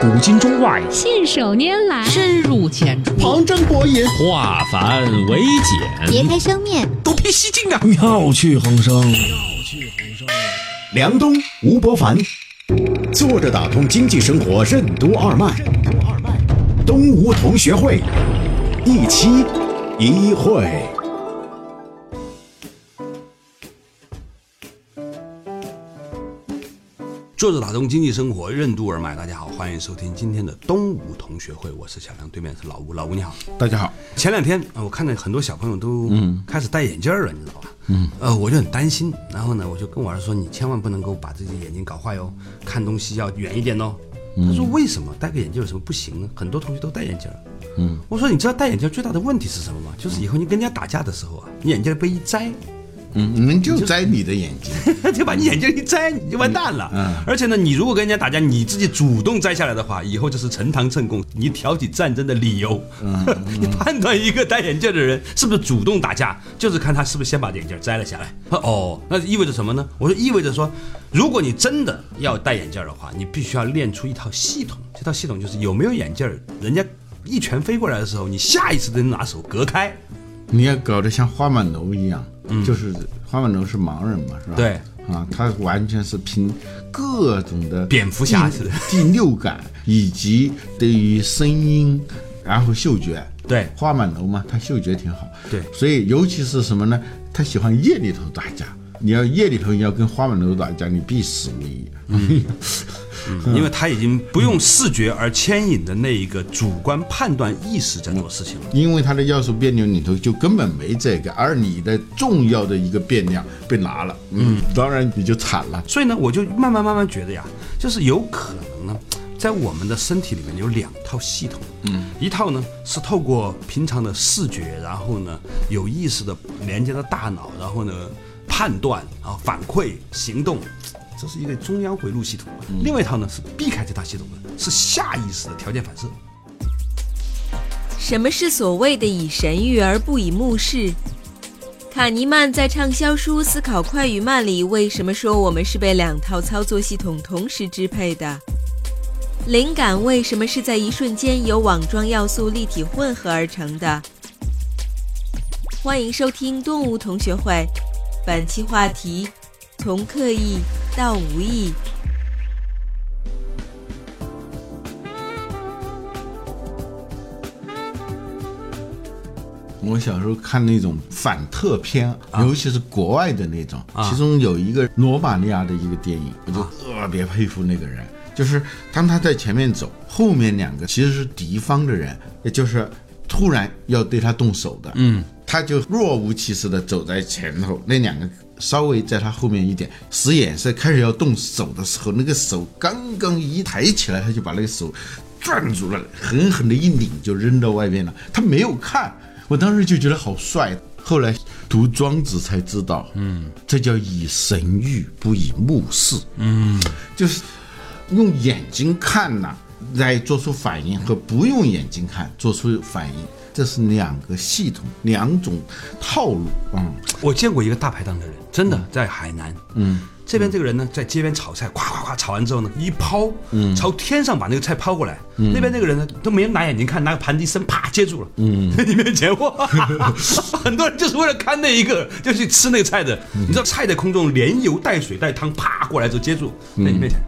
古今中外，信手拈来，深入浅出，旁征博引，化繁为简，别开生面，独辟蹊径啊！妙趣横生。妙趣横生梁冬、吴伯凡，坐着打通经济生活任督二脉任督二脉。东吴同学会，一期一会。坐着打通经济生活任督二脉，大家好，欢迎收听今天的东吴同学会，我是小梁，对面是老吴，老吴你好。大家好。前两天呃我看到很多小朋友都开始戴眼镜了，你知道吧？嗯，呃，我就很担心，然后呢，我就跟我儿子说，你千万不能够把自己眼睛搞坏哦，看东西要远一点哦。他说为什么戴个眼镜有什么不行呢？很多同学都戴眼镜。嗯，我说你知道戴眼镜最大的问题是什么吗？就是以后你跟人家打架的时候啊，你眼镜被一摘。嗯，你们就摘你的眼睛，就把你眼镜一摘，你就完蛋了。嗯，而且呢，你如果跟人家打架，你自己主动摘下来的话，以后就是呈堂证供，你挑起战争的理由。嗯，你判断一个戴眼镜的人是不是主动打架，就是看他是不是先把眼镜摘了下来。哦，那意味着什么呢？我说意味着说，如果你真的要戴眼镜的话，你必须要练出一套系统。这套系统就是有没有眼镜，人家一拳飞过来的时候，你下意识的拿手隔开。你要搞得像花满楼一样。就是花满楼是盲人嘛，是吧？对啊，他完全是凭各种的蝙蝠侠第六感，以及对于声音，然后嗅觉。对，花满楼嘛，他嗅觉挺好。对，所以尤其是什么呢？他喜欢夜里头打架。你要夜里头你要跟花满楼打架，你必死无疑。嗯，因为他已经不用视觉而牵引的那一个主观判断意识在做事情了。因为它的要素变量里头就根本没这个，而你的重要的一个变量被拿了，嗯，当然你就惨了。所以呢，我就慢慢慢慢觉得呀，就是有可能呢，在我们的身体里面有两套系统，嗯，一套呢是透过平常的视觉，然后呢有意识的连接到大脑，然后呢判断啊反馈行动。这是一个中央回路系统，另外一套呢是避开这套系统的，是下意识的条件反射。什么是所谓的以神喻而不以目视？卡尼曼在畅销书《思考快与慢》里为什么说我们是被两套操作系统同时支配的？灵感为什么是在一瞬间由网状要素立体混合而成的？欢迎收听动物同学会，本期话题：从刻意。到无意。我小时候看那种反特片，尤其是国外的那种，其中有一个罗马尼亚的一个电影，我就特别佩服那个人。就是当他在前面走，后面两个其实是敌方的人，也就是突然要对他动手的，嗯，他就若无其事的走在前头，那两个。稍微在他后面一点，使眼色开始要动手的时候，那个手刚刚一抬起来，他就把那个手攥住了，狠狠的一拧就扔到外边了。他没有看，我当时就觉得好帅。后来读庄子才知道，嗯，这叫以神喻不以目视，嗯，就是用眼睛看呐来做出反应和不用眼睛看做出反应。这是两个系统，两种套路。嗯，我见过一个大排档的人，真的在海南。嗯，这边这个人呢，在街边炒菜，咵咵咵炒完之后呢，一抛，嗯，朝天上把那个菜抛过来。那边那个人呢，都没拿眼睛看，拿个盘子一伸，啪接住了。嗯，你面前哇？很多人就是为了看那一个，就去吃那个菜的。你知道菜在空中连油带水带汤，啪过来之后接住，在你面前。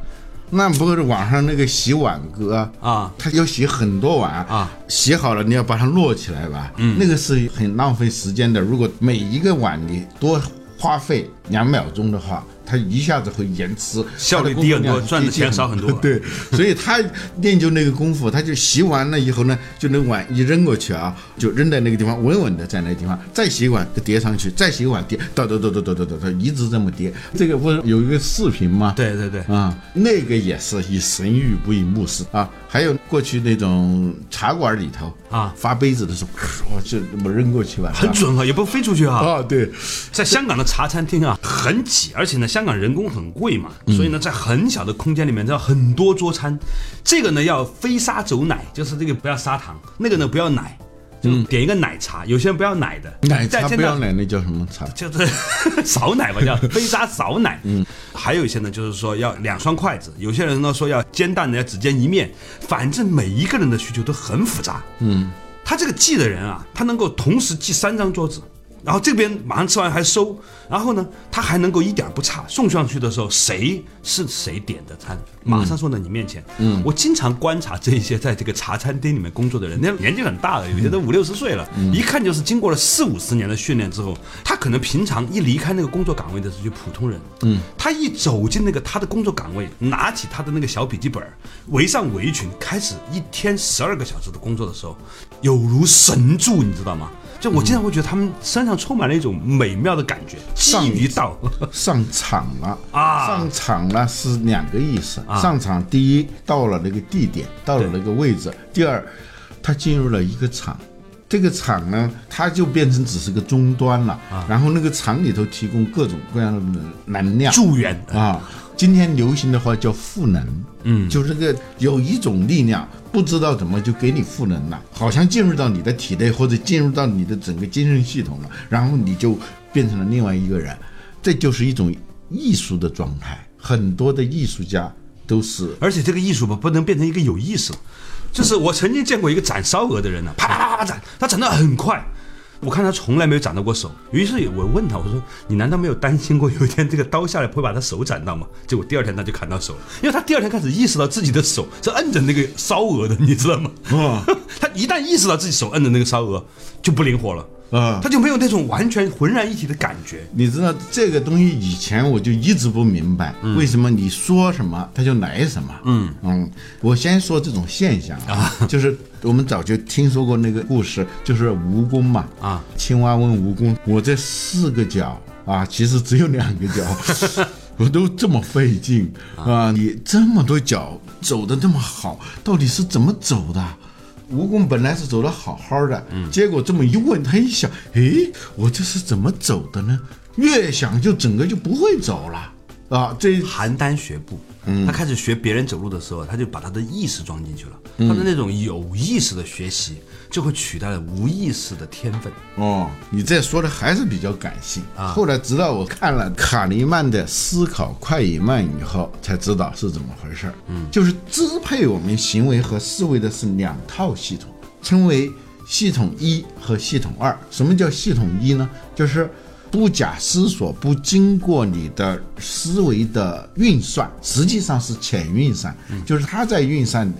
那不是网上那个洗碗哥啊，他要洗很多碗啊，洗好了你要把它摞起来吧，嗯，那个是很浪费时间的。如果每一个碗你多花费两秒钟的话。他一下子会延迟，效率低很多，赚的钱少很多。对，所以他练就那个功夫，他就洗完了以后呢，就那碗一扔过去啊，就扔在那个地方，稳稳的在那个地方，再洗碗就叠上去，再洗碗叠，哒哒哒哒哒哒哒哒，一直这么叠。这个不是有一个视频吗？对对对，啊，那个也是以神谕不以目视啊。还有过去那种茶馆里头啊，发杯子的时候，哇，就这么扔过去吧，很准啊，也不飞出去啊。啊，对，在香港的茶餐厅啊，很挤，而且呢，香港人工很贵嘛，所以呢，在很小的空间里面，要很多桌餐。这个呢要飞砂走奶，就是这个不要砂糖，那个呢不要奶，就点一个奶茶，有些人不要奶的，奶茶不要奶，那叫什么茶？就是 少奶吧，叫飞沙少奶。嗯，还有一些呢，就是说要两双筷子，有些人呢说要煎蛋呢要只煎一面，反正每一个人的需求都很复杂。嗯，他这个记的人啊，他能够同时记三张桌子。然后这边马上吃完还收，然后呢，他还能够一点不差。送上去的时候，谁是谁点的餐，马上送到你面前。嗯，我经常观察这些在这个茶餐厅里面工作的人，那年纪很大了，有些都五六十岁了，一看就是经过了四五十年的训练之后，他可能平常一离开那个工作岗位的时候就普通人。嗯，他一走进那个他的工作岗位，拿起他的那个小笔记本，围上围裙，开始一天十二个小时的工作的时候，有如神助，你知道吗？就我经常会觉得他们身上充满了一种美妙的感觉，基于道 上场了啊上场了是两个意思。上场第一到了那个地点，到了那个位置；第二，他进入了一个场，这个场呢，它就变成只是个终端了。然后那个场里头提供各种各样的能量助缘啊。今天流行的话叫赋能，嗯，就是这个有一种力量，不知道怎么就给你赋能了，好像进入到你的体内或者进入到你的整个精神系统了，然后你就变成了另外一个人，这就是一种艺术的状态。很多的艺术家都是，而且这个艺术吧，不能变成一个有意思。就是我曾经见过一个斩烧鹅的人呢，啪啪啪啪斩，他斩得很快。我看他从来没有斩到过手，于是我问他，我说你难道没有担心过有一天这个刀下来不会把他手斩到吗？结果第二天他就砍到手了，因为他第二天开始意识到自己的手是摁着那个烧鹅的，你知道吗？啊，他一旦意识到自己手摁着那个烧鹅，就不灵活了。啊，他就没有那种完全浑然一体的感觉。你知道这个东西以前我就一直不明白，为什么你说什么他就来什么。嗯嗯，我先说这种现象啊，就是我们早就听说过那个故事，就是蜈蚣嘛。啊，青蛙问蜈蚣：“我这四个脚啊，其实只有两个脚，我都这么费劲啊，你这么多脚走的这么好，到底是怎么走的？”蜈蚣本来是走的好好的，结果这么一问，他一想，诶，我这是怎么走的呢？越想就整个就不会走了啊！这邯郸学步，他开始学别人走路的时候，他就把他的意识装进去了，他的那种有意识的学习。就会取代了无意识的天分哦。你这说的还是比较感性啊。后来直到我看了卡尼曼的《思考快与慢》以后，才知道是怎么回事儿。嗯，就是支配我们行为和思维的是两套系统，称为系统一和系统二。什么叫系统一呢？就是不假思索、不经过你的思维的运算，实际上是潜运算，就是他在运算。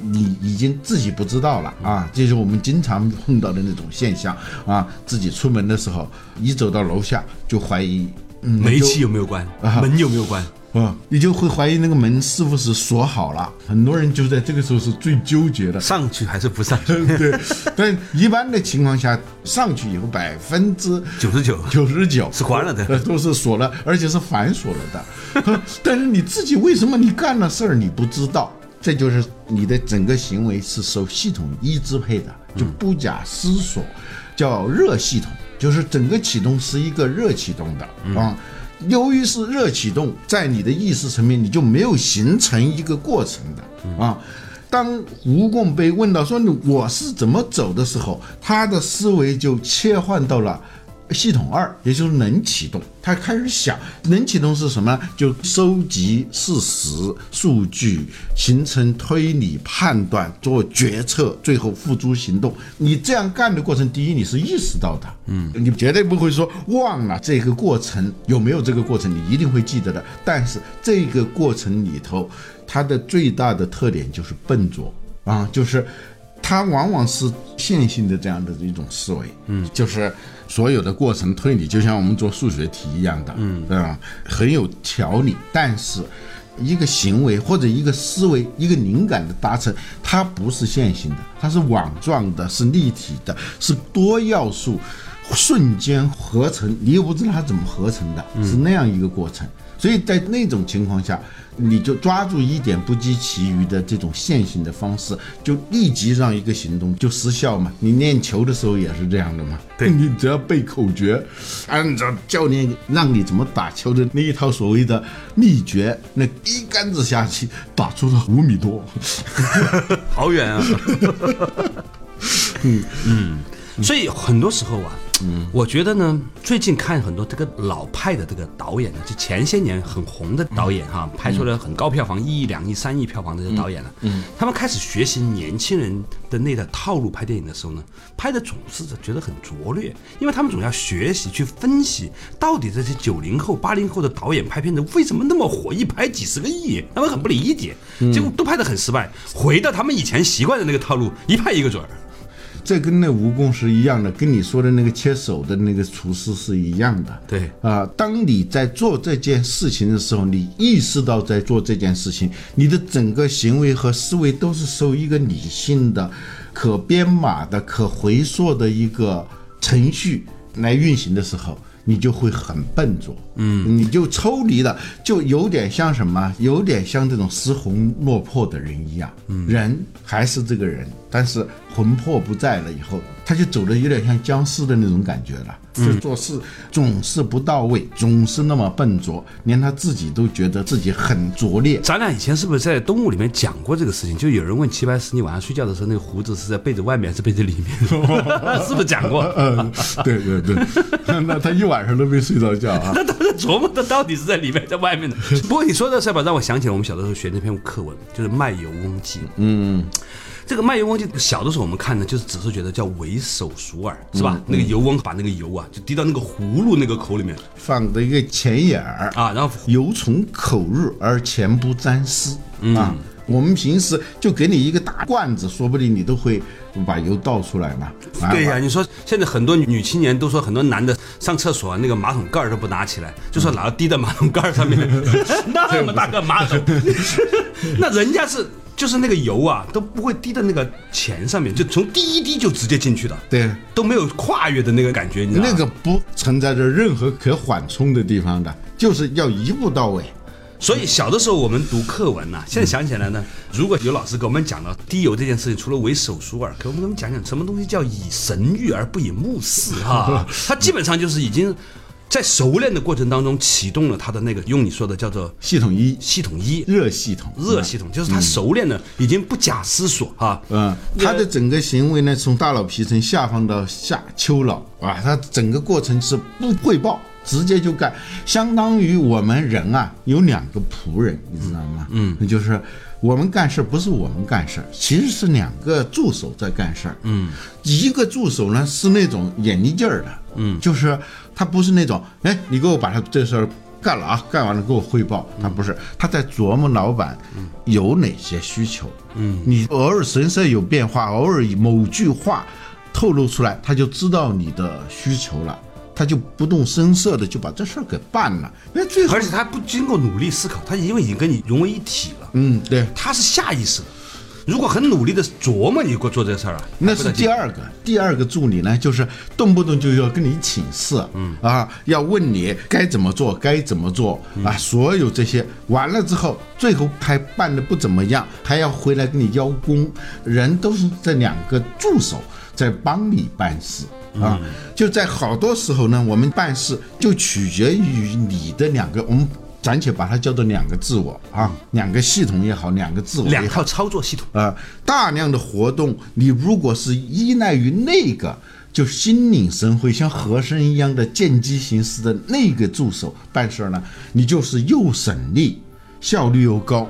你已经自己不知道了啊！这是我们经常碰到的那种现象啊！自己出门的时候，一走到楼下就怀疑嗯煤气有没有关，门有没有关啊？你就会怀疑那个门是不是锁好了。很多人就在这个时候是最纠结的，上去还是不上去？对，但一般的情况下，上去以后百分之九十九、九十九是关了的，都是锁了，而且是反锁了的。但是你自己为什么你干了事儿你不知道？这就是你的整个行为是受系统一支配的，就不假思索，叫热系统，就是整个启动是一个热启动的啊。由于是热启动，在你的意识层面，你就没有形成一个过程的啊。当吴共被问到说我是怎么走的时候，他的思维就切换到了。系统二，也就是能启动，他开始想，能启动是什么？就收集事实、数据，形成推理、判断、做决策，最后付诸行动。你这样干的过程，第一，你是意识到的，嗯，你绝对不会说忘了这个过程有没有这个过程，你一定会记得的。但是这个过程里头，它的最大的特点就是笨拙啊，就是它往往是线性的这样的一种思维，嗯，就是。所有的过程推理就像我们做数学题一样的，嗯，对吧？很有条理，但是一个行为或者一个思维、一个灵感的达成，它不是线性的，它是网状的，是立体的，是多要素瞬间合成，你又不知道它怎么合成的，是那样一个过程。所以在那种情况下。你就抓住一点不计其余的这种线性的方式，就立即让一个行动就失效嘛。你练球的时候也是这样的嘛。对你只要背口诀，按照教练让你怎么打球的那一套所谓的秘诀，那一杆子下去打出了五米多，好远啊。嗯嗯所以很多时候啊，嗯，我觉得呢，最近看很多这个老派的这个导演呢，就前些年很红的导演哈，拍出了很高票房，一亿、两亿、三亿票房的这些导演了，嗯，他们开始学习年轻人的那个套路拍电影的时候呢，拍的总是觉得很拙劣，因为他们总要学习去分析，到底这些九零后、八零后的导演拍片子为什么那么火，一拍几十个亿，他们很不理解，结果都拍得很失败，回到他们以前习惯的那个套路，一拍一个准儿。这跟那蜈蚣是一样的，跟你说的那个切手的那个厨师是一样的。对啊，当你在做这件事情的时候，你意识到在做这件事情，你的整个行为和思维都是受一个理性的、可编码的、可回溯的一个程序来运行的时候。你就会很笨拙，嗯，你就抽离了，就有点像什么，有点像这种失魂落魄的人一样，嗯，人还是这个人，但是魂魄不在了以后，他就走的有点像僵尸的那种感觉了。就做事总是不到位，总是那么笨拙，连他自己都觉得自己很拙劣。咱俩以前是不是在动物里面讲过这个事情？就有人问齐白石，你晚上睡觉的时候，那个胡子是在被子外面还是被子里面？是不是讲过？嗯，对对对，那他一晚上都没睡着觉啊。他 琢磨的到底是在里面在外面的。不过你说这事吧，让我想起了我们小的时候学那篇课文，就是《卖油翁记》。嗯。这个卖油翁记小的时候我们看呢，就是只是觉得叫为手熟耳，是吧？那个油翁把那个油啊，就滴到那个葫芦那个口里面，放的一个钱眼儿啊，然后油从口入而钱不沾丝啊。我们平时就给你一个大罐子，说不定你都会把油倒出来嘛。对呀，你说现在很多女青年都说，很多男的上厕所那个马桶盖都不拿起来，就说老要滴在马桶盖上面，那么大个马桶，那人家是。就是那个油啊，都不会滴到那个钱上面，就从第一滴就直接进去的，对，都没有跨越的那个感觉，你知道那个不存在着任何可缓冲的地方的，就是要一步到位。所以小的时候我们读课文呐，现在想起来呢，如果有老师给我们讲到滴油这件事情，除了为手熟耳，给我们给我们讲讲什么东西叫以神喻而不以目视哈，它基本上就是已经。在熟练的过程当中，启动了他的那个用你说的叫做系统一，系统一热系统，热系统就是他熟练的，已经不假思索啊。嗯，他的整个行为呢，从大脑皮层下放到下丘脑啊，他整个过程是不汇报，直接就干，相当于我们人啊有两个仆人，你知道吗？嗯，那就是我们干事不是我们干事，其实是两个助手在干事儿。嗯，一个助手呢是那种眼力劲儿的，嗯，就是。他不是那种，哎，你给我把他这事儿干了啊，干完了给我汇报。他不是，他在琢磨老板有哪些需求。嗯，你偶尔神色有变化，偶尔某句话透露出来，他就知道你的需求了，他就不动声色的就把这事儿给办了。那最后，而且他不经过努力思考，他因为已经跟你融为一体了。嗯，对，他是下意识的。如果很努力的琢磨你给我做这事儿啊，那是第二个，第二个助理呢，就是动不动就要跟你请示，嗯啊，要问你该怎么做，该怎么做啊，所有这些完了之后，最后还办的不怎么样，还要回来跟你邀功，人都是这两个助手在帮你办事啊，就在好多时候呢，我们办事就取决于你的两个我们。暂且把它叫做两个自我啊，两个系统也好，两个自我，两套操作系统啊。大量的活动，你如果是依赖于那个，就心领神会，像和珅一样的见机行事的那个助手办事儿呢，你就是又省力，效率又高。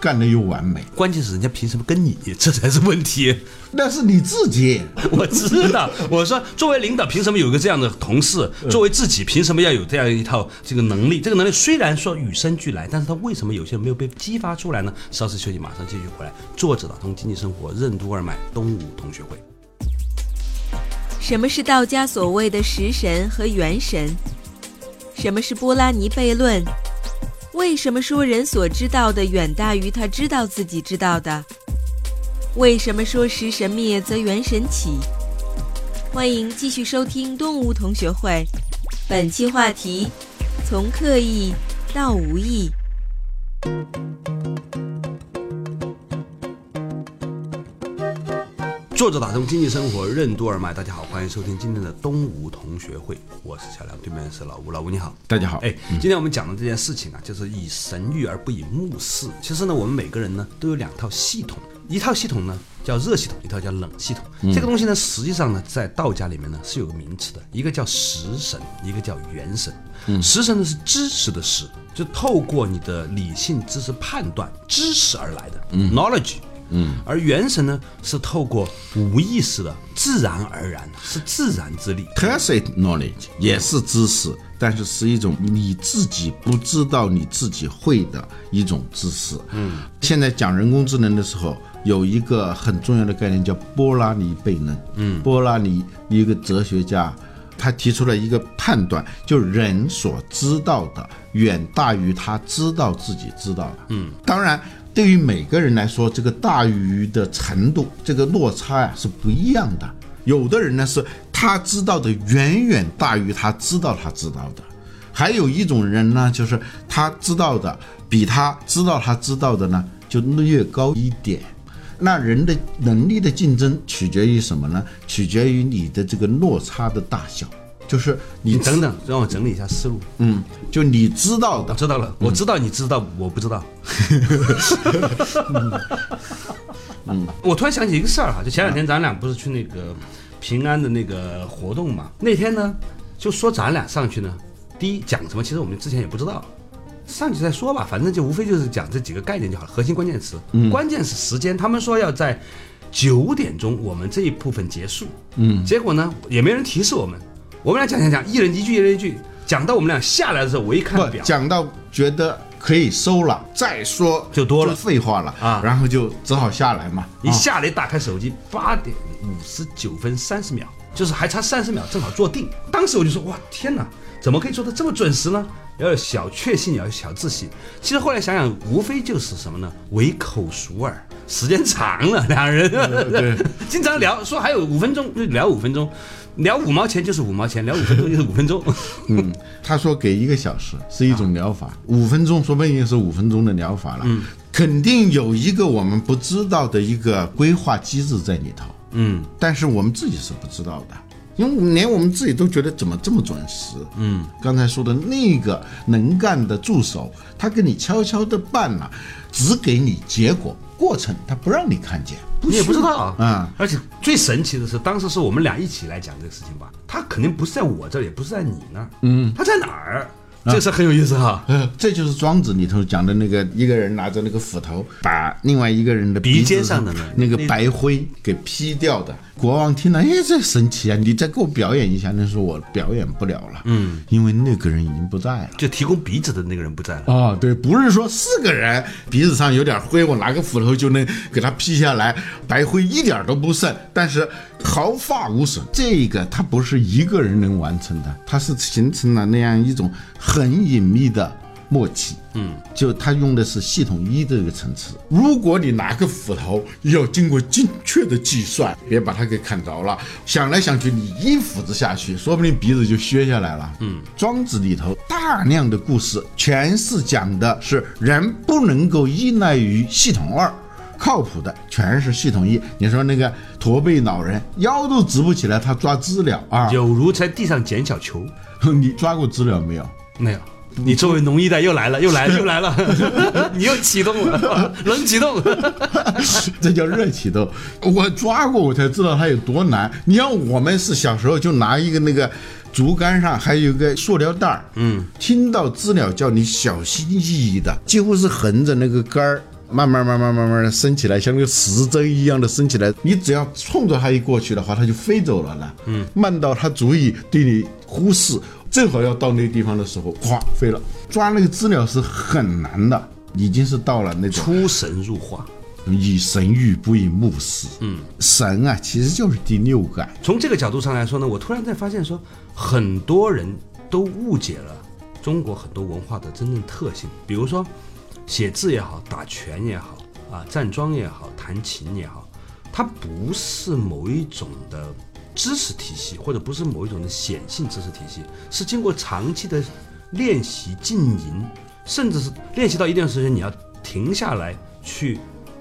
干的又完美，关键是人家凭什么跟你？这才是问题。那是你自己，我知道。我说，作为领导，凭什么有个这样的同事？作为自己，凭什么要有这样一套这个能力？这个能力虽然说与生俱来，但是他为什么有些人没有被激发出来呢？稍事休息，马上继续回来。作者打通经济生活任督二脉，东吴同学会。什么是道家所谓的食神和元神？什么是波拉尼悖论？为什么说人所知道的远大于他知道自己知道的？为什么说食神灭则元神起？欢迎继续收听动物同学会，本期话题：从刻意到无意。作者打通经济生活任督二脉，大家好，欢迎收听今天的东吴同学会，我是小梁，对面是老吴，老吴你好，大家好。哎，今天我们讲的这件事情啊，就是以神谕而不以目视。其实呢，我们每个人呢都有两套系统，一套系统呢叫热系统，一套叫冷系统。这个东西呢，实际上呢，在道家里面呢是有个名词的，一个叫食神，一个叫元神。食神呢是知识的识，就透过你的理性知识判断知识而来的 knowledge。嗯，而元神呢是透过无意识的自然而然的，是自然之力。tacit knowledge 也是知识，但是是一种你自己不知道你自己会的一种知识。嗯，现在讲人工智能的时候，有一个很重要的概念叫波拉尼悖论。嗯，波拉尼一个哲学家，他提出了一个判断，就人所知道的远大于他知道自己知道的。嗯，当然。对于每个人来说，这个大于的程度，这个落差呀、是不一样的。有的人呢是他知道的远远大于他知道他知道的，还有一种人呢，就是他知道的比他知道他知道的呢就略高一点。那人的能力的竞争取决于什么呢？取决于你的这个落差的大小，就是你你等等，让我整理一下思路。嗯，就你知道的我知道了，我知道你知道，我不知道。嗯，我突然想起一个事儿哈，就前两天咱俩不是去那个平安的那个活动嘛？那天呢，就说咱俩上去呢，第一讲什么，其实我们之前也不知道，上去再说吧，反正就无非就是讲这几个概念就好了，核心关键词。关键是时间，他们说要在九点钟我们这一部分结束。嗯，结果呢也没人提示我们，我们俩讲讲讲，一人一句，一人一句，讲到我们俩下来的时候，我一看不表，讲到觉得可以收了，再说就多了废话了啊然后就只好下来嘛。啊一下来打开手机，八点五十九分三十秒，就是还差三十秒，正好坐定。当时我就说：“哇，天哪，怎么可以做的这么准时呢？”要有小确幸，要有小自信。其实后来想想，无非就是什么呢？唯口熟耳，时间长了，两人对 经常聊，说还有五分钟就聊五分钟，聊五毛钱就是五毛钱，聊五分钟就是五分钟。嗯，他说给一个小时是一种疗法，五分钟说不定是五分钟的疗法了。嗯，肯定有一个我们不知道的一个规划机制在里头。嗯，但是我们自己是不知道的，因为连我们自己都觉得怎么这么准时。嗯，刚才说的那个能干的助手，他给你悄悄的办了，只给你结果，过程他不让你看见。你也不知道啊。啊而且最神奇的是，当时是我们俩一起来讲这个事情吧，他肯定不是在我这里，也不是在你那儿，嗯，他在哪儿？这个事儿很有意思哈。呃，这就是庄子里头讲的那个一个人拿着那个斧头，把另外一个人的鼻尖上的那那个白灰给劈掉的。国王听了，哎，这神奇啊！你再给我表演一下。那时候我表演不了了，嗯，因为那个人已经不在了。就提供鼻子的那个人不在了，啊、对，不是说四个人鼻子上有点灰，我拿个斧头就能给他劈下来，白灰一点都不剩，但是毫发无损。这个它不是一个人能完成的，它是形成了那样一种很隐秘的默契。嗯，就他用的是系统一这个层次。如果你拿个斧头，要经过精确的计算，别把它给砍着了。想来想去，你一斧子下去，说不定鼻子就削下来了。嗯，庄子里头大量的故事，全是讲的是人不能够依赖于系统二。靠谱的全是系统一。你说那个驼背老人腰都直不起来，他抓知了啊？有如在地上捡小球。你抓过知了没有？没有，你作为农一代又来了，又来了，又来了，你又启动了，冷启动。这叫热启动。我抓过，我才知道它有多难。你像我们是小时候就拿一个那个竹竿上还有一个塑料袋儿，嗯，听到知了叫，你小心翼翼的，几乎是横着那个杆儿。慢慢慢慢慢慢的升起来，像那个时针一样的升起来。你只要冲着它一过去的话，它就飞走了了。嗯，慢到它足以对你忽视，正好要到那个地方的时候，咵飞了。抓那个知了是很难的，已经是到了那种出神入化。以神喻不以目视。嗯，神啊，其实就是第六感。从这个角度上来说呢，我突然在发现说，很多人都误解了中国很多文化的真正特性，比如说写字也好，打拳也好，啊，站桩也好，弹琴也好，它不是某一种的知识体系，或者不是某一种的显性知识体系，是经过长期的练习浸淫，甚至是练习到一定时间，你要停下来去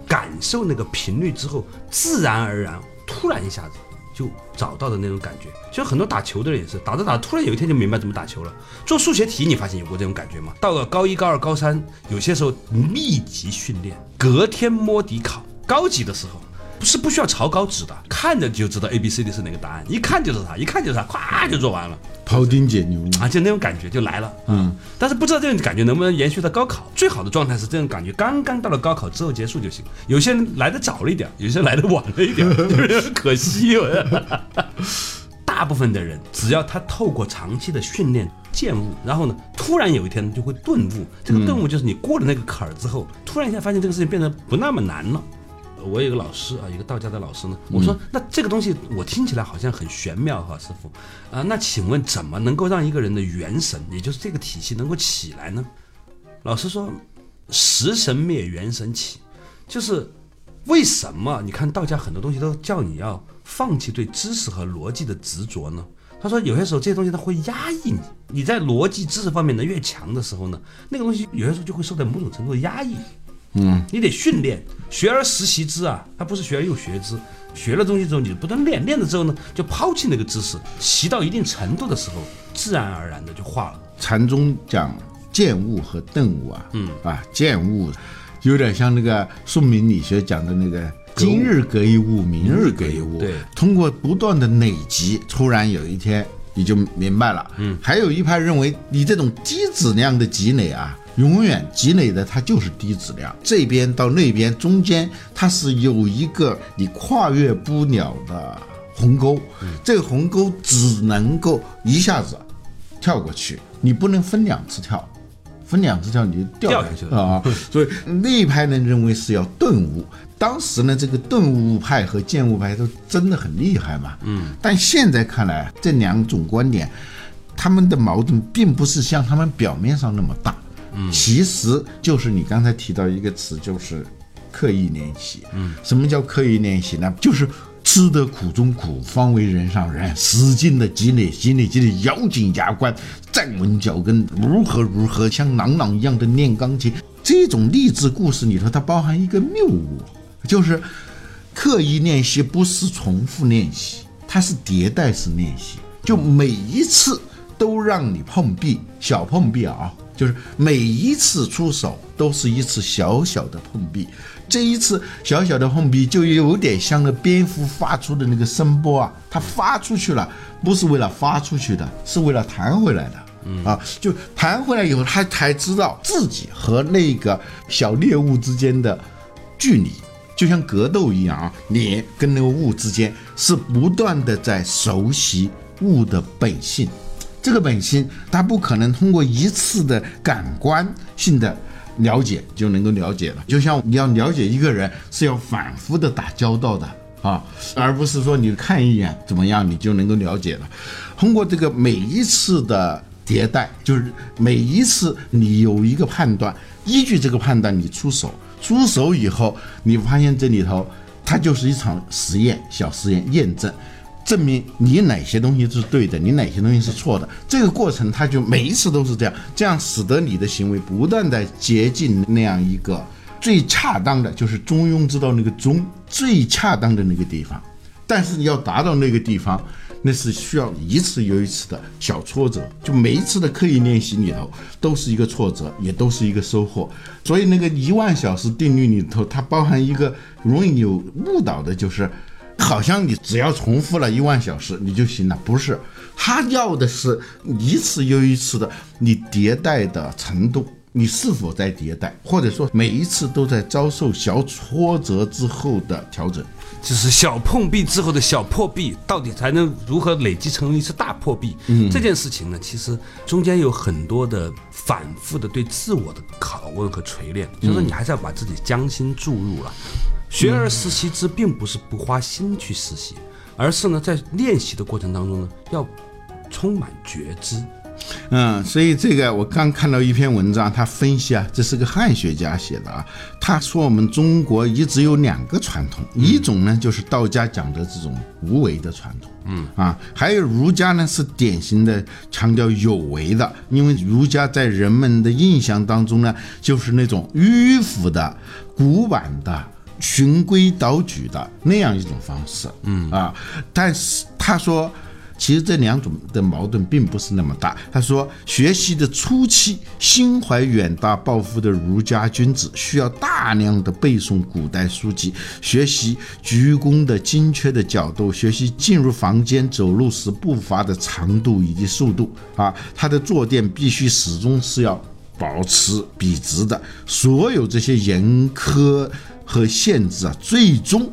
感受那个频率之后，自然而然，突然一下子就找到的那种感觉。其实很多打球的人也是打着打着，突然有一天就明白怎么打球了。做数学题，你发现有过这种感觉吗？到了高一、高二、高三，有些时候密集训练，隔天摸底考。高级的时候，是不需要草稿纸的，看着就知道 A B C D 是哪个答案，一看就是它，一看就是它，咵就做完了。庖丁解牛。啊，就那种感觉就来了，嗯，但是不知道这种感觉能不能延续到高考。最好的状态是这种感觉刚刚到了高考之后结束就行。有些人来的早了一点，有些人来的晚了一点，就是可惜。大部分的人，只要他透过长期的训练见悟，然后呢，突然有一天就会顿悟。这个顿悟就是你过了那个坎儿之后，突然一下发现这个事情变得不那么难了。我有一个老师啊，一个道家的老师呢，我说那这个东西我听起来好像很玄妙哈，师傅啊，那请问怎么能够让一个人的元神，也就是这个体系能够起来呢？老师说，食神灭，元神起，就是为什么？你看道家很多东西都叫你要放弃对知识和逻辑的执着呢？他说有些时候这些东西它会压抑你，你在逻辑知识方面呢越强的时候呢，那个东西有些时候就会受到某种程度的压抑。嗯，你得训练，学而时习之啊，他不是学而又学之。学了东西之后，你不断练，练了之后呢，就抛弃那个知识，习到一定程度的时候，自然而然的就化了。禅宗讲见悟和顿悟啊，嗯啊，见悟有点像那个宋明理学讲的那个今日隔一物，明日隔一物。对，通过不断的累积，突然有一天你就明白了。嗯，还有一派认为你这种低质量的积累啊。永远积累的它就是低质量，这边到那边中间它是有一个你跨越不了的鸿沟，这个鸿沟只能够一下子跳过去，你不能分两次跳，分两次跳你就掉下去了。啊！所以那一派呢认为是要顿悟，当时呢这个顿悟派和见悟派都真的很厉害嘛，嗯，但现在看来这两种观点，他们的矛盾并不是像他们表面上那么大。其实就是你刚才提到一个词，就是刻意练习。嗯，什么叫刻意练习呢？就是吃得苦中苦，方为人上人，使劲的积累，积累，积累，咬紧牙关，站稳脚跟，如何如何，像朗朗一样的练钢琴。这种励志故事里头，它包含一个谬误，就是刻意练习不是重复练习，它是迭代式练习，就每一次都让你碰壁，小碰壁啊。就是每一次出手都是一次小小的碰壁，这一次小小的碰壁就有点像那蝙蝠发出的那个声波啊，它发出去了，不是为了发出去的，是为了弹回来的。嗯啊，就弹回来以后，他才知道自己和那个小猎物之间的距离，就像格斗一样啊，你跟那个物之间是不断的在熟悉物的本性。这个本性，它不可能通过一次的感官性的了解就能够了解了。就像你要了解一个人，是要反复的打交道的啊，而不是说你看一眼怎么样，你就能够了解了。通过这个每一次的迭代，就是每一次你有一个判断，依据这个判断你出手，出手以后，你发现这里头它就是一场实验，小实验验证。证明你哪些东西是对的，你哪些东西是错的。这个过程，它就每一次都是这样，这样使得你的行为不断的接近那样一个最恰当的，就是中庸之道那个中最恰当的那个地方。但是你要达到那个地方，那是需要一次又一次的小挫折，就每一次的刻意练习里头都是一个挫折，也都是一个收获。所以那个一万小时定律里头，它包含一个容易有误导的，就是。好像你只要重复了一万小时你就行了，不是？他要的是一次又一次的你迭代的程度，你是否在迭代，或者说每一次都在遭受小挫折之后的调整，就是小碰壁之后的小破壁，到底才能如何累积成一次大破壁？嗯，这件事情呢，其实中间有很多的反复的对自我的拷问和锤炼，就是说你还是要把自己将心注入了。学而时习之，并不是不花心去实习，而是呢，在练习的过程当中呢，要充满觉知。嗯，所以这个我刚看到一篇文章，他分析啊，这是个汉学家写的啊。他说我们中国一直有两个传统，一种呢就是道家讲的这种无为的传统，嗯啊，还有儒家呢是典型的强调有为的，因为儒家在人们的印象当中呢，就是那种迂腐的、古板的。循规蹈矩的那样一种方式，嗯啊，但是他说，其实这两种的矛盾并不是那么大。他说，学习的初期，心怀远大抱负的儒家君子需要大量的背诵古代书籍，学习鞠躬的精确的角度，学习进入房间走路时步伐的长度以及速度啊，他的坐垫必须始终是要保持笔直的。所有这些严苛和限制啊，最终。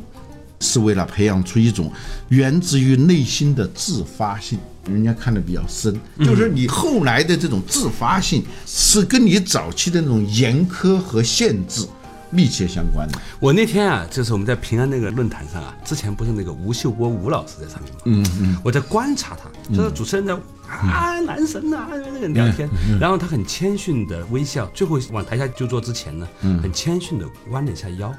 是为了培养出一种源自于内心的自发性，人家看的比较深，就是你后来的这种自发性是跟你早期的那种严苛和限制密切相关的。我那天啊，就是我们在平安那个论坛上啊，之前不是那个吴秀波吴老师在上面吗？嗯嗯，我在观察他，就是主持人在啊男神啊那个聊天，然后他很谦逊的微笑，最后往台下就坐之前呢，很谦逊的弯了一下腰。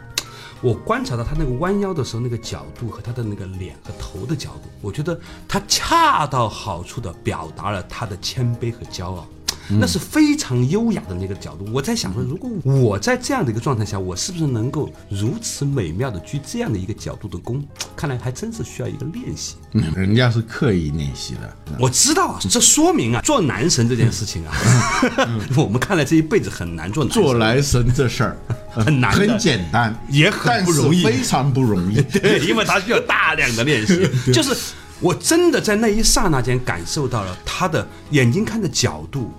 我观察到他那个弯腰的时候，那个角度和他的那个脸和头的角度，我觉得他恰到好处的表达了他的谦卑和骄傲。那是非常优雅的那个角度。我在想说，如果我在这样的一个状态下，我是不是能够如此美妙的鞠这样的一个角度的躬？看来还真是需要一个练习。嗯，人家是刻意练习的。我知道啊，这说明啊，做男神这件事情啊，我们看来这一辈子很难做。做男神这事儿 很难，很简单，也很不容易，非常不容易。对，因为他需要大量的练习。就是我真的在那一刹那间感受到了他的眼睛看的角度。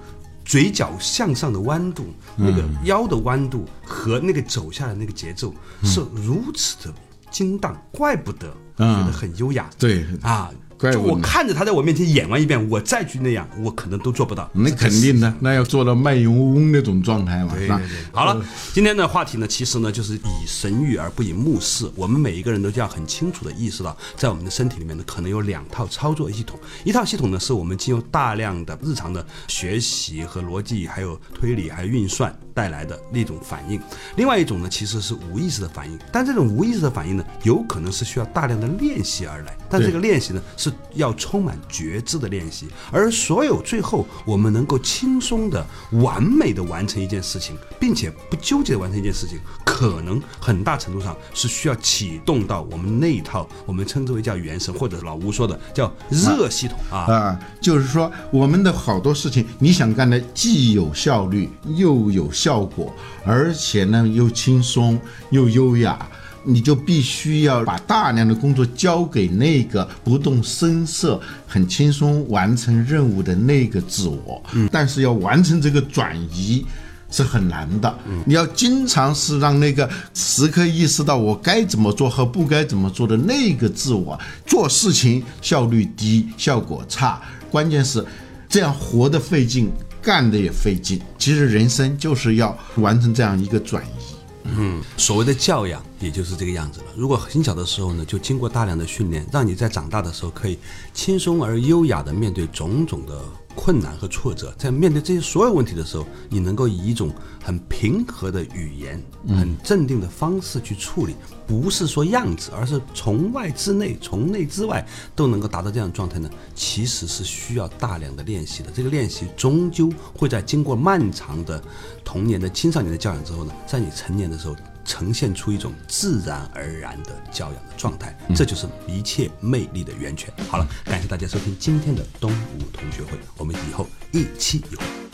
嘴角向上的弯度，那个腰的弯度和那个走下来那个节奏是如此的精当，怪不得觉得很优雅。对啊。就我看着他在我面前演完一遍，我再去那样，我可能都做不到。那肯定的，那要做到卖油翁那种状态嘛。对对对。好了，今天的话题呢，其实呢就是以神谕而不以目视。我们每一个人都要很清楚的意识到，在我们的身体里面呢，可能有两套操作系统。一套系统呢，是我们经由大量的日常的学习和逻辑，还有推理，还有运算带来的那种反应。另外一种呢，其实是无意识的反应。但这种无意识的反应呢，有可能是需要大量的练习而来。但这个练习呢，是要充满觉知的练习，而所有最后我们能够轻松的、完美的完成一件事情，并且不纠结的完成一件事情，可能很大程度上是需要启动到我们那一套我们称之为叫原神，或者老吴说的叫热系统啊啊，就是说我们的好多事情，你想干的既有效率又有效果，而且呢又轻松又优雅。你就必须要把大量的工作交给那个不动声色、很轻松完成任务的那个自我。嗯，但是要完成这个转移是很难的。嗯，你要经常是让那个时刻意识到我该怎么做和不该怎么做的那个自我做事情效率低、效果差。关键是这样活得费劲，干的也费劲。其实人生就是要完成这样一个转移。嗯，所谓的教养也就是这个样子了。如果很小的时候呢，就经过大量的训练，让你在长大的时候可以轻松而优雅地面对种种的困难和挫折，在面对这些所有问题的时候，你能够以一种很平和的语言、很镇定的方式去处理，不是说样子，而是从外至内、从内至外都能够达到这样的状态呢？其实是需要大量的练习的。这个练习终究会在经过漫长的童年的青少年的教养之后呢，在你成年的时候呈现出一种自然而然的教养的状态，这就是一切魅力的源泉。好了，感谢大家收听今天的东吴同学会，我们以后一期一会。